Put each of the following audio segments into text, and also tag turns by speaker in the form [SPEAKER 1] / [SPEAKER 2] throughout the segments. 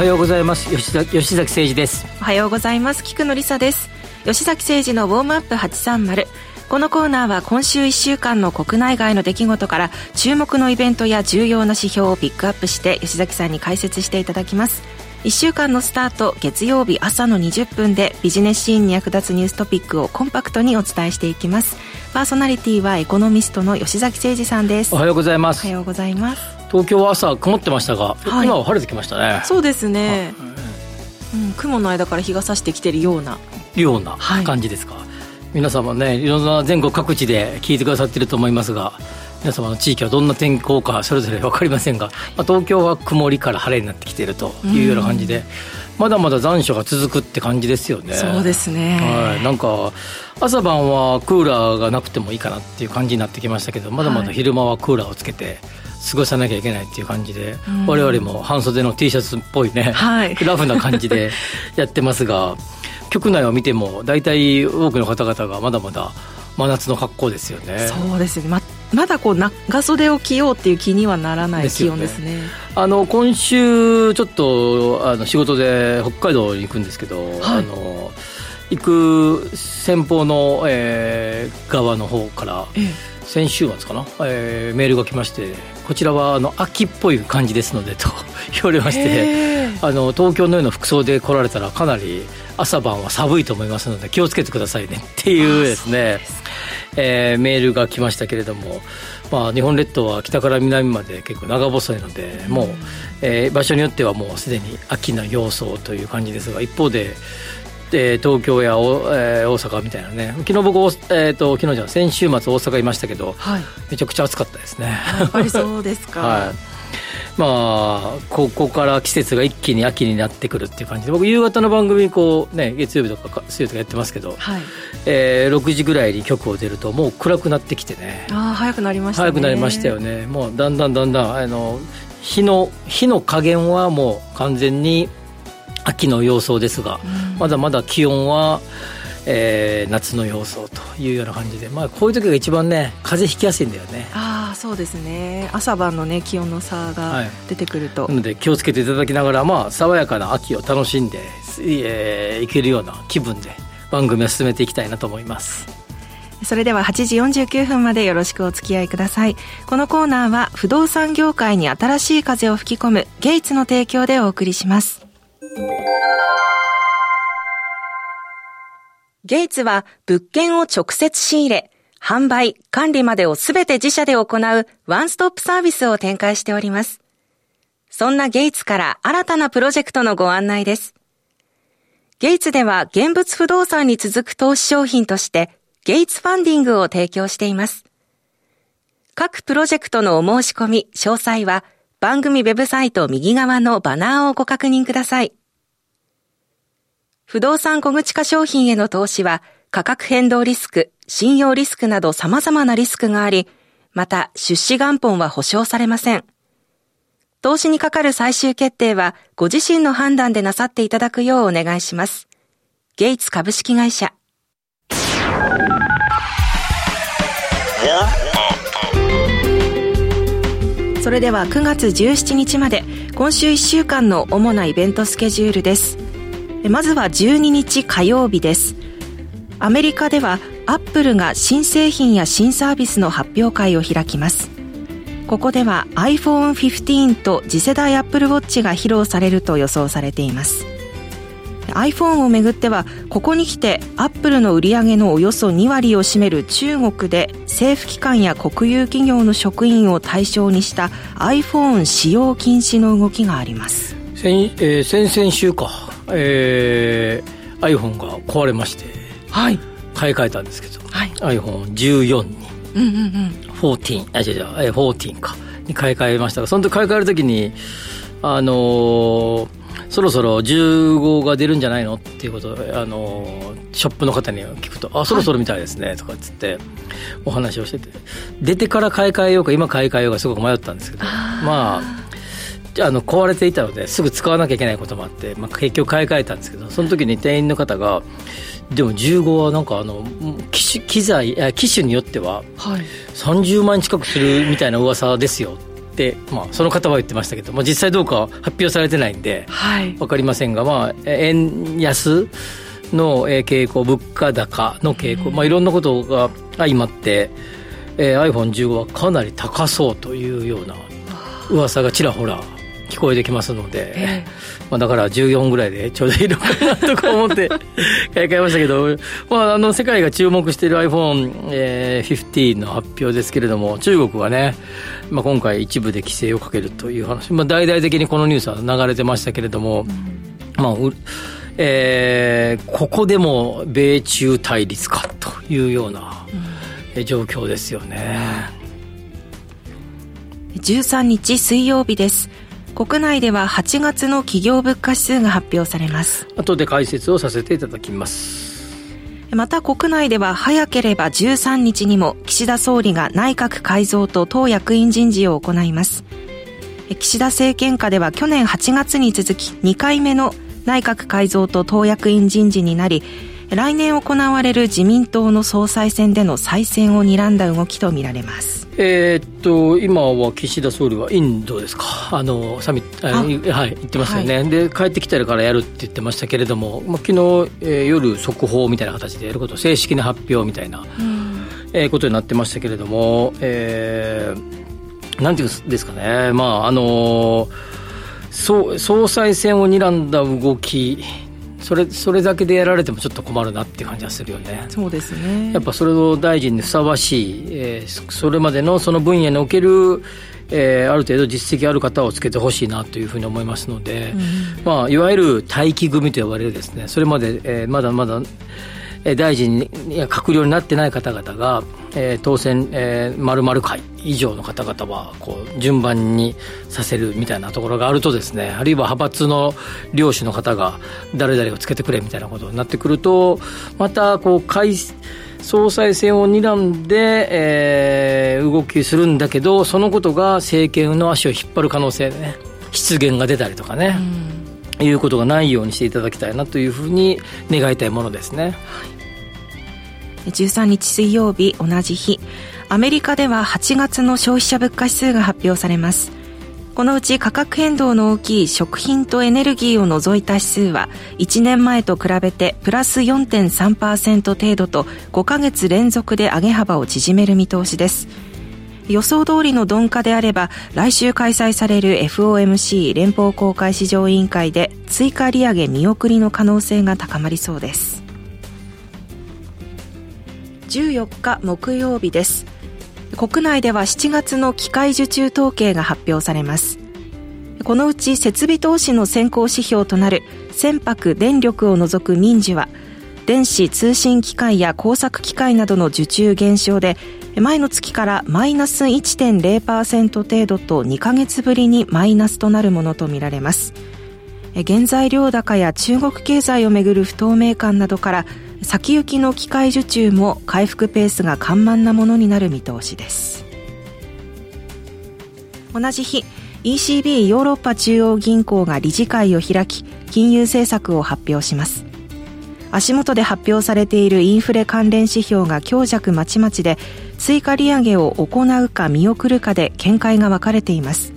[SPEAKER 1] おはようございます。吉田吉崎誠二です。
[SPEAKER 2] おはようございます。菊野梨沙です。吉崎誠二のウォームアップ830このコーナーは今週1週間の国内外の出来事から注目のイベントや重要な指標をピックアップして吉崎さんに解説していただきます。1週間のスタート月曜日朝の20分でビジネスシーンに役立つニューストピックをコンパクトにお伝えしていきます。パーソナリティはエコノミストの吉崎誠二さんです。
[SPEAKER 1] おはようございます。
[SPEAKER 2] おはようございます
[SPEAKER 1] 東京は朝曇ってましたが、はい、今は晴れてきましたね。
[SPEAKER 2] そうですね、うん、雲の間から日が差してきてるような。
[SPEAKER 1] ような感じですか、はい、皆様ねいろんな全国各地で聞いてくださってると思いますが皆様の地域はどんな天候かそれぞれ 分かりませんが、まあ、東京は曇りから晴れになってきているというような感じで、まだまだ残暑が続くって感じですよね。
[SPEAKER 2] そうですね、
[SPEAKER 1] はい、なんか朝晩はクーラーがなくてもいいかなっていう感じになってきましたけどまだまだ昼間はクーラーをつけて、過ごさなきゃいけないっていう感じで、うん、我々も半袖の T シャツっぽいね、はい、ラフな感じで やってますが局内を見ても大体多くの方々がまだまだ真夏の格好ですよね。
[SPEAKER 2] そうですね。ままだこう長袖を着ようっていう気にはならない気温ですね、ね、
[SPEAKER 1] あの今週ちょっとあの仕事で北海道に行くんですけど、はい、あの行く先方の、えー、側の方から、ええ。先週末かな、えー、メールが来ましてこちらはあの秋っぽい感じですのでと 言われましてあの東京のような服装で来られたらかなり朝晩は寒いと思いますので気をつけてくださいね。っていうですねえー、メールが来ましたけれども、まあ、日本列島は北から南まで結構長細いので、もう、えー、場所によってはもうすでに秋の様相という感じですが一方でえー、東京やお、えー、大阪みたいなね。昨日僕、えーと、昨日じゃ先週末大阪いましたけど、はい、めちゃくちゃ暑かったですね。
[SPEAKER 2] やっぱりそうですか、はい。
[SPEAKER 1] まあ、ここから季節が一気に秋になってくるっていう感じで僕夕方の番組こう、ね、月曜日とか水曜日とかやってますけど、はい。えー、6時ぐらいに局を出るともう暗くなってきてね。
[SPEAKER 2] あ早くなりました
[SPEAKER 1] ね。早くなりましたよね。もうだんだんだんだんあの日の日の加減はもう完全に秋の様相ですが、うん、まだまだ気温はえー、夏の様相というような感じで、まあ、こういう時が一番ね風邪ひきやすいんだよね。
[SPEAKER 2] ああそうですね。朝晩のね気温の差が出てくると、
[SPEAKER 1] はい、なので気をつけていただきながら、まあ、爽やかな秋を楽しんで、えー、いけるような気分で番組を進めていきたいなと思います。
[SPEAKER 2] それでは8時49分までよろしくお付き合いください。このコーナーは不動産業界に新しい風を吹き込むゲイツの提供でお送りしますゲイツは物件を直接仕入れ、販売、管理までをすべて自社で行うワンストップサービスを展開しております。そんなゲイツから新たなプロジェクトのご案内です。ゲイツでは現物不動産に続く投資商品としてゲイツファンディングを提供しています。各プロジェクトのお申し込み、詳細は番組ウェブサイト右側のバナーをご確認ください。不動産小口化商品への投資は価格変動リスク、信用リスクなど様々なリスクがあり、また出資元本は保証されません。投資にかかる最終決定はご自身の判断でなさっていただくようお願いします。ゲイツ株式会社。それでは9月17日まで今週1週間の主なイベントスケジュールです。まずは12日火曜日です。アメリカではアップルが新製品や新サービスの発表会を開きます。ここでは iPhone15 と次世代 Apple Watch が披露されると予想されています。iPhone をめぐってはここに来てアップルの売り上げのおよそ2割を占める中国で政府機関や国有企業の職員を対象にした iPhone 使用禁止の動きがあります。
[SPEAKER 1] 先,、えー、先々週か。えー、iPhone が壊れまして、はい、買い替えたんですけど、はい、iPhone14 に、うんうんうん、14あ違う違う14かに買い替えましたがその時買い替える時にあのー、そろそろ15が出るんじゃないのっていうことを、あのー、ショップの方に聞くと「あそろそろみたいですね」とかっつってお話をしてて出てから買い替えようか今買い替えようかすごく迷ったんですけどまああの壊れていたのですぐ使わなきゃいけないこともあって、まあ、結局買い替えたんですけどその時に店員の方がでも15はなんかあの機機材機種によっては30万近くするみたいな噂ですよで、まあ、その方は言ってましたけど、まあ、実際どうかは発表されてないんで、はい、分かりませんが、まあ、円安の傾向物価高の傾向、まあ、いろんなことが相まって、えー、iPhone15 はかなり高そうというような噂がちらほら聞こえてきますので、えー、まあ、だから14ぐらいでちょうどいいのかなとか思って 買い替えましたけど、まあ、あの世界が注目している iPhone15、えー、の発表ですけれども中国はね、まあ、今回一部で規制をかけるという話、まあ、大々的にこのニュースは流れてましたけれども、うん、まあえー、ここでも米中対立かというような状況ですよね。
[SPEAKER 2] 13日水曜日です。国内では8月の企業物価指数が発表されます。
[SPEAKER 1] 後で解説をさせていただきます。
[SPEAKER 2] また国内では早ければ13日にも岸田総理が内閣改造と党役員人事を行います。岸田政権下では去年8月に続き2回目の内閣改造と党役員人事になり来年行われる自民党の総裁選での再選を睨んだ動きとみられます。
[SPEAKER 1] えー、っと今は岸田総理はインドですか。あのサミットはい言ってましたよね、はい、で帰ってきてからやるって言ってましたけれども、まあ、昨日、えー、夜速報みたいな形でやること正式な発表みたいな、うん、えー、ことになってましたけれども、えー、なんていうんですかね。まああの総総裁選を睨んだ動きそれそれだけでやられてもちょっと困るなっていう感じはするよね。
[SPEAKER 2] そうですね。
[SPEAKER 1] やっぱそれを大臣にふさわしい、えー、それまでのその分野における、えー、ある程度実績ある方をつけてほしいなというふうに思いますので、うん、まあ、いわゆる待機組と呼ばれるですね。それまで、えー、まだまだ大臣や閣僚になってない方々が、えー、当選、えー、丸々会以上の方々はこう順番にさせるみたいなところがあるとですねあるいは派閥の領主の方が誰々をつけてくれみたいなことになってくるとまたこう総裁選を睨んで、えー、動きするんだけどそのことが政権の足を引っ張る可能性ね失言が出たりとかね、うん。いうことがないようにしていただきたいなというふうに願いたいものですね。
[SPEAKER 2] 13日水曜日同じ日。アメリカでは8月の消費者物価指数が発表されます。このうち価格変動の大きい食品とエネルギーを除いた指数は1年前と比べてプラス4.3%程度と5ヶ月連続で上げ幅を縮める見通しです。予想通りの鈍化であれば来週開催される FOMC 連邦公開市場委員会で追加利上げ見送りの可能性が高まりそうです。14日木曜日です。国内では7月の機械受注統計が発表されます。このうち設備投資の先行指標となる船舶電力を除く民需は電子通信機械や工作機械などの受注減少で前の月からマイナス1.0%程度と2ヶ月ぶりにマイナスとなるものとみられます。原材料高や中国経済をめぐる不透明感などから先行きの機械受注も回復ペースが緩慢なものになる見通しです。同じ日 ECB ヨーロッパ中央銀行が理事会を開き金融政策を発表します。足元で発表されているインフレ関連指標が強弱まちまちで追加利上げを行うか見送るかで見解が分かれています。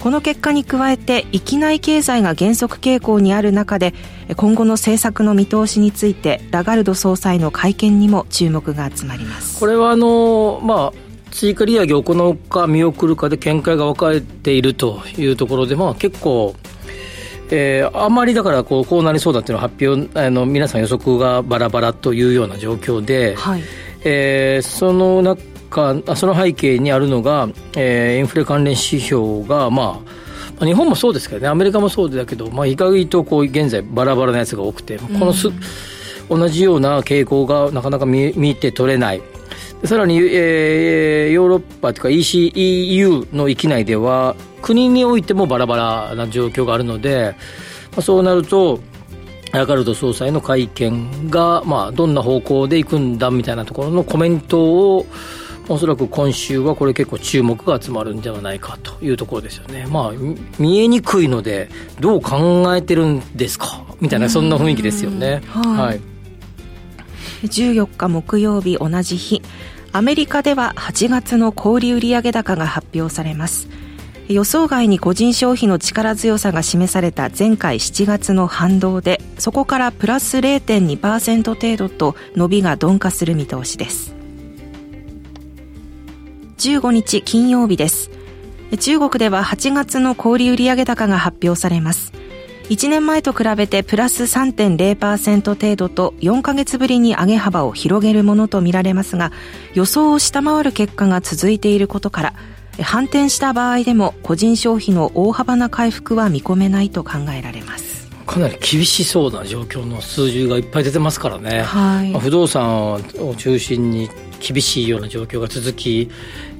[SPEAKER 2] この結果に加えて域内経済が減速傾向にある中で今後の政策の見通しについてラガルド総裁の会見にも注目が集まります。
[SPEAKER 1] これはあの、まあ、追加利上げを行うか見送るかで見解が分かれているというところで、まあ、結構えー、あんまりだからこうこうなりそうだっていうのは発表あの皆さん予測がバラバラというような状況で、はい、えー、その中その背景にあるのが、えー、インフレ関連指標が、まあ、日本もそうですけどねアメリカもそうだけど、まあ、意外とこう現在バラバラなやつが多くて、このす、同じような傾向がなかなか見見て取れない。さらに、えー、ヨーロッパというか EC EU の域内では国においてもバラバラな状況があるので、まあ、そうなるとヤカルト総裁の会見が、まあ、どんな方向でいくんだみたいなところのコメントをおそらく今週はこれ結構注目が集まるんではないかというところですよね。まあ、見えにくいので、どう考えてるんですか？みたいな、そんな雰囲気ですよね。はい、はい、
[SPEAKER 2] 14日木曜日同じ日、アメリカでは8月の小売売上高が発表されます予想外に個人消費の力強さが示された前回7月の反動でそこからプラス0.2%程度と伸びが鈍化する見通しです。15日金曜日です。中国では8月の小売売上高が発表されます。1年前と比べてプラス3.0%程度と4ヶ月ぶりに上げ幅を広げるものとみられますが予想を下回る結果が続いていることから反転した場合でも個人消費の大幅な回復は見込めないと考えられます。
[SPEAKER 1] かなり厳しそうな状況の数字がいっぱい出てますからね、はい、不動産を中心に厳しいような状況が続き、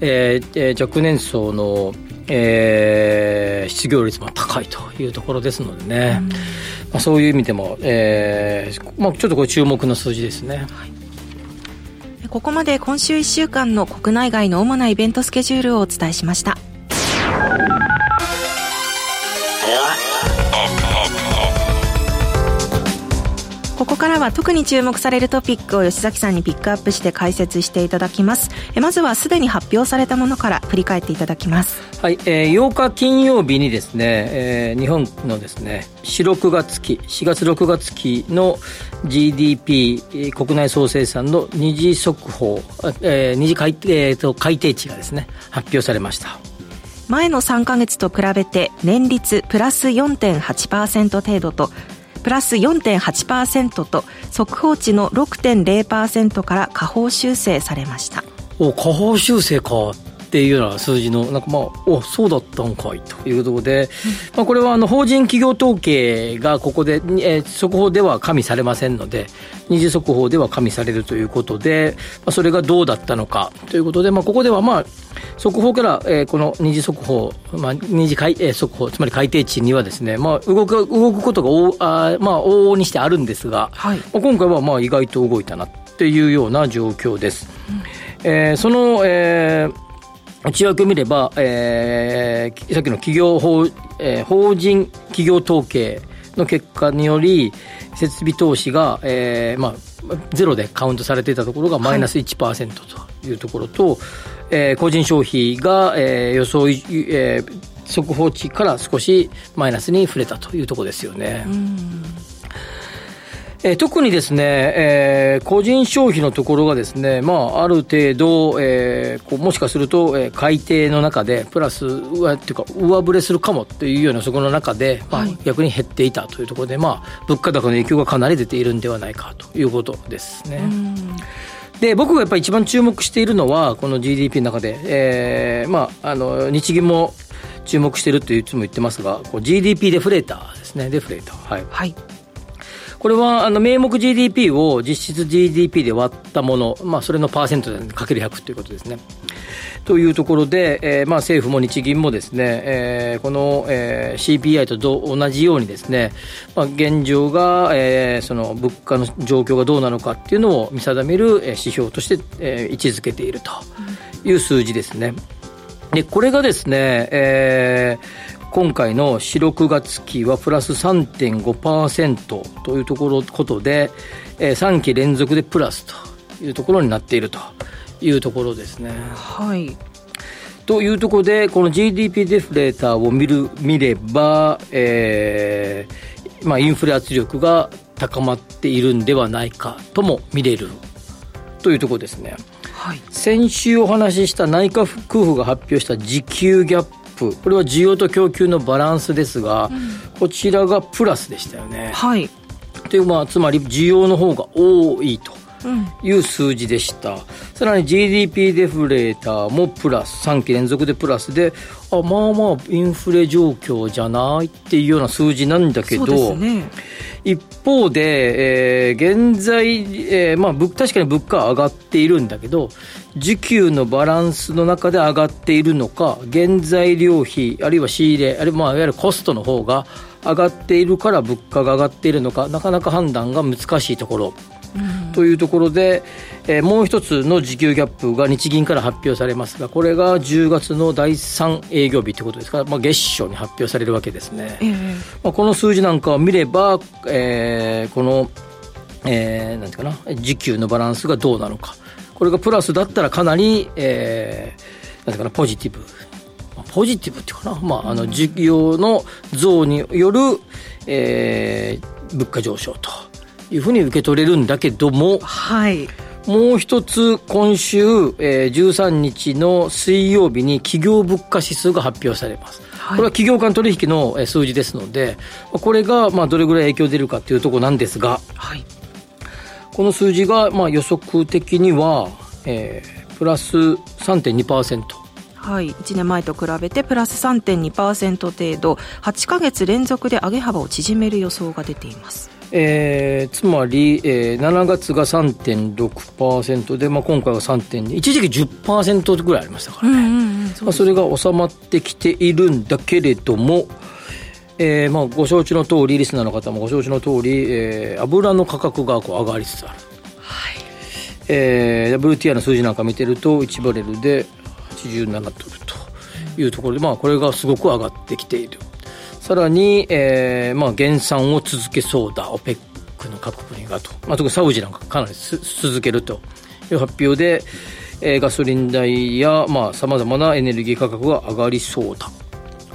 [SPEAKER 1] えー、若年層のえー、失業率も高いというところですのでね、うん、まあ、そういう意味でも、えーまあ、ちょっとこれ注目の数字ですね。はい
[SPEAKER 2] ここまで今週1週間の国内外の主なイベントスケジュールをお伝えしました。ここからは特に注目されるトピックを吉崎さんにピックアップして解説していただきます。えまずはすでに発表されたものから振り返っていただきます。
[SPEAKER 1] はい、えー、8日金曜日にですね、えー、日本のですね4、6月期4月6月期の GDP 国内総生産の二次速報、えー、二次改,、えーと、改定値がですね発表されました。
[SPEAKER 2] 前の3か月と比べて年率プラス4.8%程度とプラス4.8%と速報値の6.0%から下方修正されました。
[SPEAKER 1] お下方修正か。っていうような数字の、なんかまあ、おそうだったんかいということで、うん、まあ、これはあの法人企業統計がここで、えー、速報では加味されませんので、二次速報では加味されるということで、まあ、それがどうだったのかということで、まあ、ここではまあ、速報から、えー、この二次速報、まあ、二次改、えー、速報、つまり改定値にはですね、まあ、動く、動くことがおあ、まあ、往々にしてあるんですが、はい、まあ、今回はまあ、意外と動いたなっていうような状況です。うん、えー、その、えー、内訳を見れば、えー、さっきの企業法、えー、法人企業統計の結果により、設備投資が、えーまあ、ゼロでカウントされていたところがマイナス1%というところと、はい、えー、個人消費が、えー、予想、えー、速報値から少しマイナスに触れたというところですよね。えー、特にですね、えー、個人消費のところがですね、まあ、ある程度、えー、こうもしかすると、えー、改定の中で、プラス、上っていうか、上振れするかもというような、そこの中で、まあ、逆に減っていたというところで、まあ、物価高の影響がかなり出ているんではないかということですね。で、僕がやっぱり一番注目しているのは、この GDP の中で、えー、まあ、あの、日銀も注目しているといつも言ってますが、こう GDP デフレーターですね、デフレーター。はい。はいこれはあの名目 GDP を実質 GDP で割ったもの、まあ、それのパーセントでかける100ということですね。というところで、えー、まあ政府も日銀もですね、えー、この、えー、CPI と同じようにですね、まあ、現状が、えー、その物価の状況がどうなのかっていうのを見定める指標として、えー、位置づけているという数字ですね。で、これがですね、えー、今回の4、6月期はプラス3.5%というところことで、えー、3期連続でプラスというところになっているというところですね。
[SPEAKER 2] はい。
[SPEAKER 1] というところで、この GDP デフレーターを見る、見れば、えー、まあ、インフレ圧力が高まっているんではないかとも見れるというところですね。はい、先週お話しした内閣府が発表した時給ギャップ。プこれは需要と供給のバランスですが、うん、こちらがプラスでしたよね。
[SPEAKER 2] はい、
[SPEAKER 1] というまあつまり需要の方が多いと。いう数字でした、うん、さらに GDP デフレーターもプラス3期連続でプラスであまあまあインフレ状況じゃないっていうような数字なんだけど、ね、一方で、えー、現在、えーまあ、確かに物価は上がっているんだけど需給のバランスの中で上がっているのか原材料費あるいは仕入れあるいはまあいわゆるコストの方が上がっているから物価が上がっているのかなかなか判断が難しいところ。というところで、えー、もう一つの時給ギャップが日銀から発表されますがこれが10月の第3営業日ということですから、まあ、月初に発表されるわけですね、えー、まあ、この数字なんかを見れば、えー、この、えー、なんていうかな時給のバランスがどうなのかここれがプラスだったらかなり、えー、なんかなポジティブ。ポジティブっていうかな、まあ、あの事業の増による、えー、物価上昇というふうに受け取れるんだけども、
[SPEAKER 2] はい、
[SPEAKER 1] もう一つ、今週、えー、13日の水曜日に企業物価指数が発表されます。これは企業間取引の数字ですので、これがまあどれぐらい影響出るかというところなんですが、はい、この数字がまあ予測的には、えー、プラス3.2%。
[SPEAKER 2] はい、1年前と比べてプラス3.2%程度。8か月連続で上げ幅を縮める予想が出ています。
[SPEAKER 1] えー、つまり、えー、7月が3.6%で、まあ、今回は3.2一時期10%ぐらいありましたからね、うんうんうんそまあ、それが収まってきているんだけれども、えーまあ、ご承知の通りリスナーの方もご承知の通り、えー、油の価格がこう上がりつつある、はい。えー、WTI の数字なんか見てると1バレルで87ドルというところで、まあ、これがすごく上がってきている。さらに、えーまあ、減産を続けそうだ、オペックの各国がと、まあ、特にサウジなんかかなり続けるという発表で、えー、ガソリン代やさまざ、まなエネルギー価格が上がりそうだ。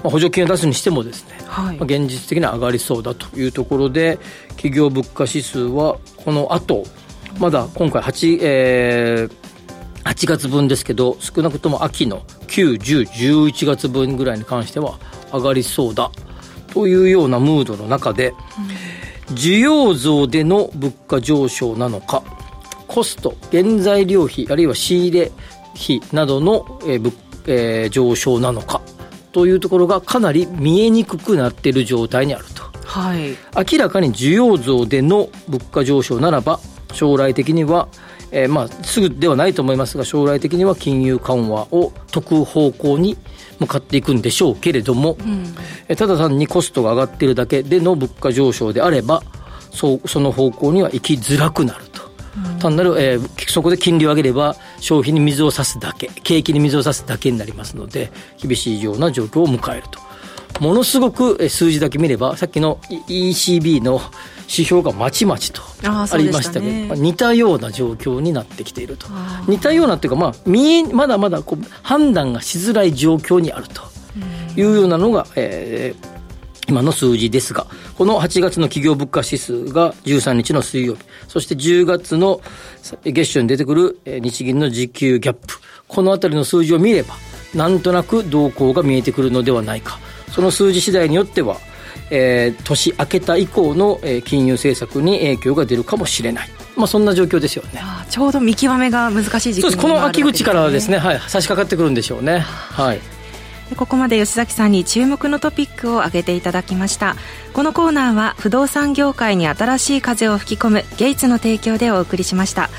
[SPEAKER 1] まあ、補助金を出すにしてもですね、はい、まあ、現実的には上がりそうだというところで、企業物価指数はこの後、まだ今回8、えー、8月分ですけど、少なくとも秋の9、10、11月分ぐらいに関しては上がりそうだというようなムードの中で、需要増での物価上昇なのか、コスト、原材料費、あるいは仕入れ費などの、えーえー、上昇なのか、というところがかなり見えにくくなっている状態にあると。
[SPEAKER 2] はい、
[SPEAKER 1] 明らかに需要増での物価上昇ならば、将来的には、えー、まあ、すぐではないと思いますが、将来的には金融緩和を解く方向に向かっていくんでしょうけれども、うん、ただ単にコストが上がっているだけでの物価上昇であればそうその方向には行きづらくなると。単なる、えー、そこで金利を上げれば消費に水を差すだけ景気に水を差すだけになりますので厳しいような状況を迎えると。ものすごく数字だけ見ればさっきの ECB の指標がまちまちとありましたけど、ね、似たような状況になってきていると。似たようなっていうか、まあ、見えまだまだこう判断がしづらい状況にあるというようなのが、えー、今の数字ですが、この8月の企業物価指数が13日の水曜日、そして10月の月初に出てくる日銀の時給ギャップ、このあたりの数字を見れば、なんとなく動向が見えてくるのではないか。その数字次第によっては、えー、年明けた以降の、えー、金融政策に影響が出るかもしれない。まあ、そんな状況ですよね
[SPEAKER 2] ちょうど見極めが難しい時期、
[SPEAKER 1] ね、この秋口からですね、はい、差し掛かってくるんでしょうね。はい
[SPEAKER 2] ここまで吉崎さんに注目のトピックを挙げていただきました。このコーナーは不動産業界に新しい風を吹き込むゲイツの提供でお送りしました。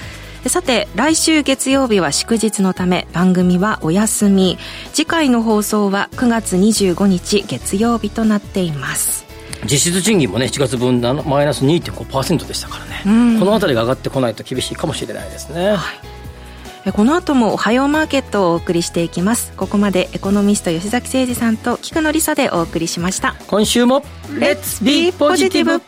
[SPEAKER 2] さて来週月曜日は祝日のため番組はお休み。次回の放送は9月25日月曜日となっています。
[SPEAKER 1] 実質賃金もね7月分マイナス2.5%でしたからね、この辺りが上がってこないと厳しいかもしれないですね、はい
[SPEAKER 2] この後もおはようマーケットをお送りしていきます。ここまでエコノミスト吉崎誠二さんと菊野梨沙でお送りしました。
[SPEAKER 1] 今週もレッツビーポジティブ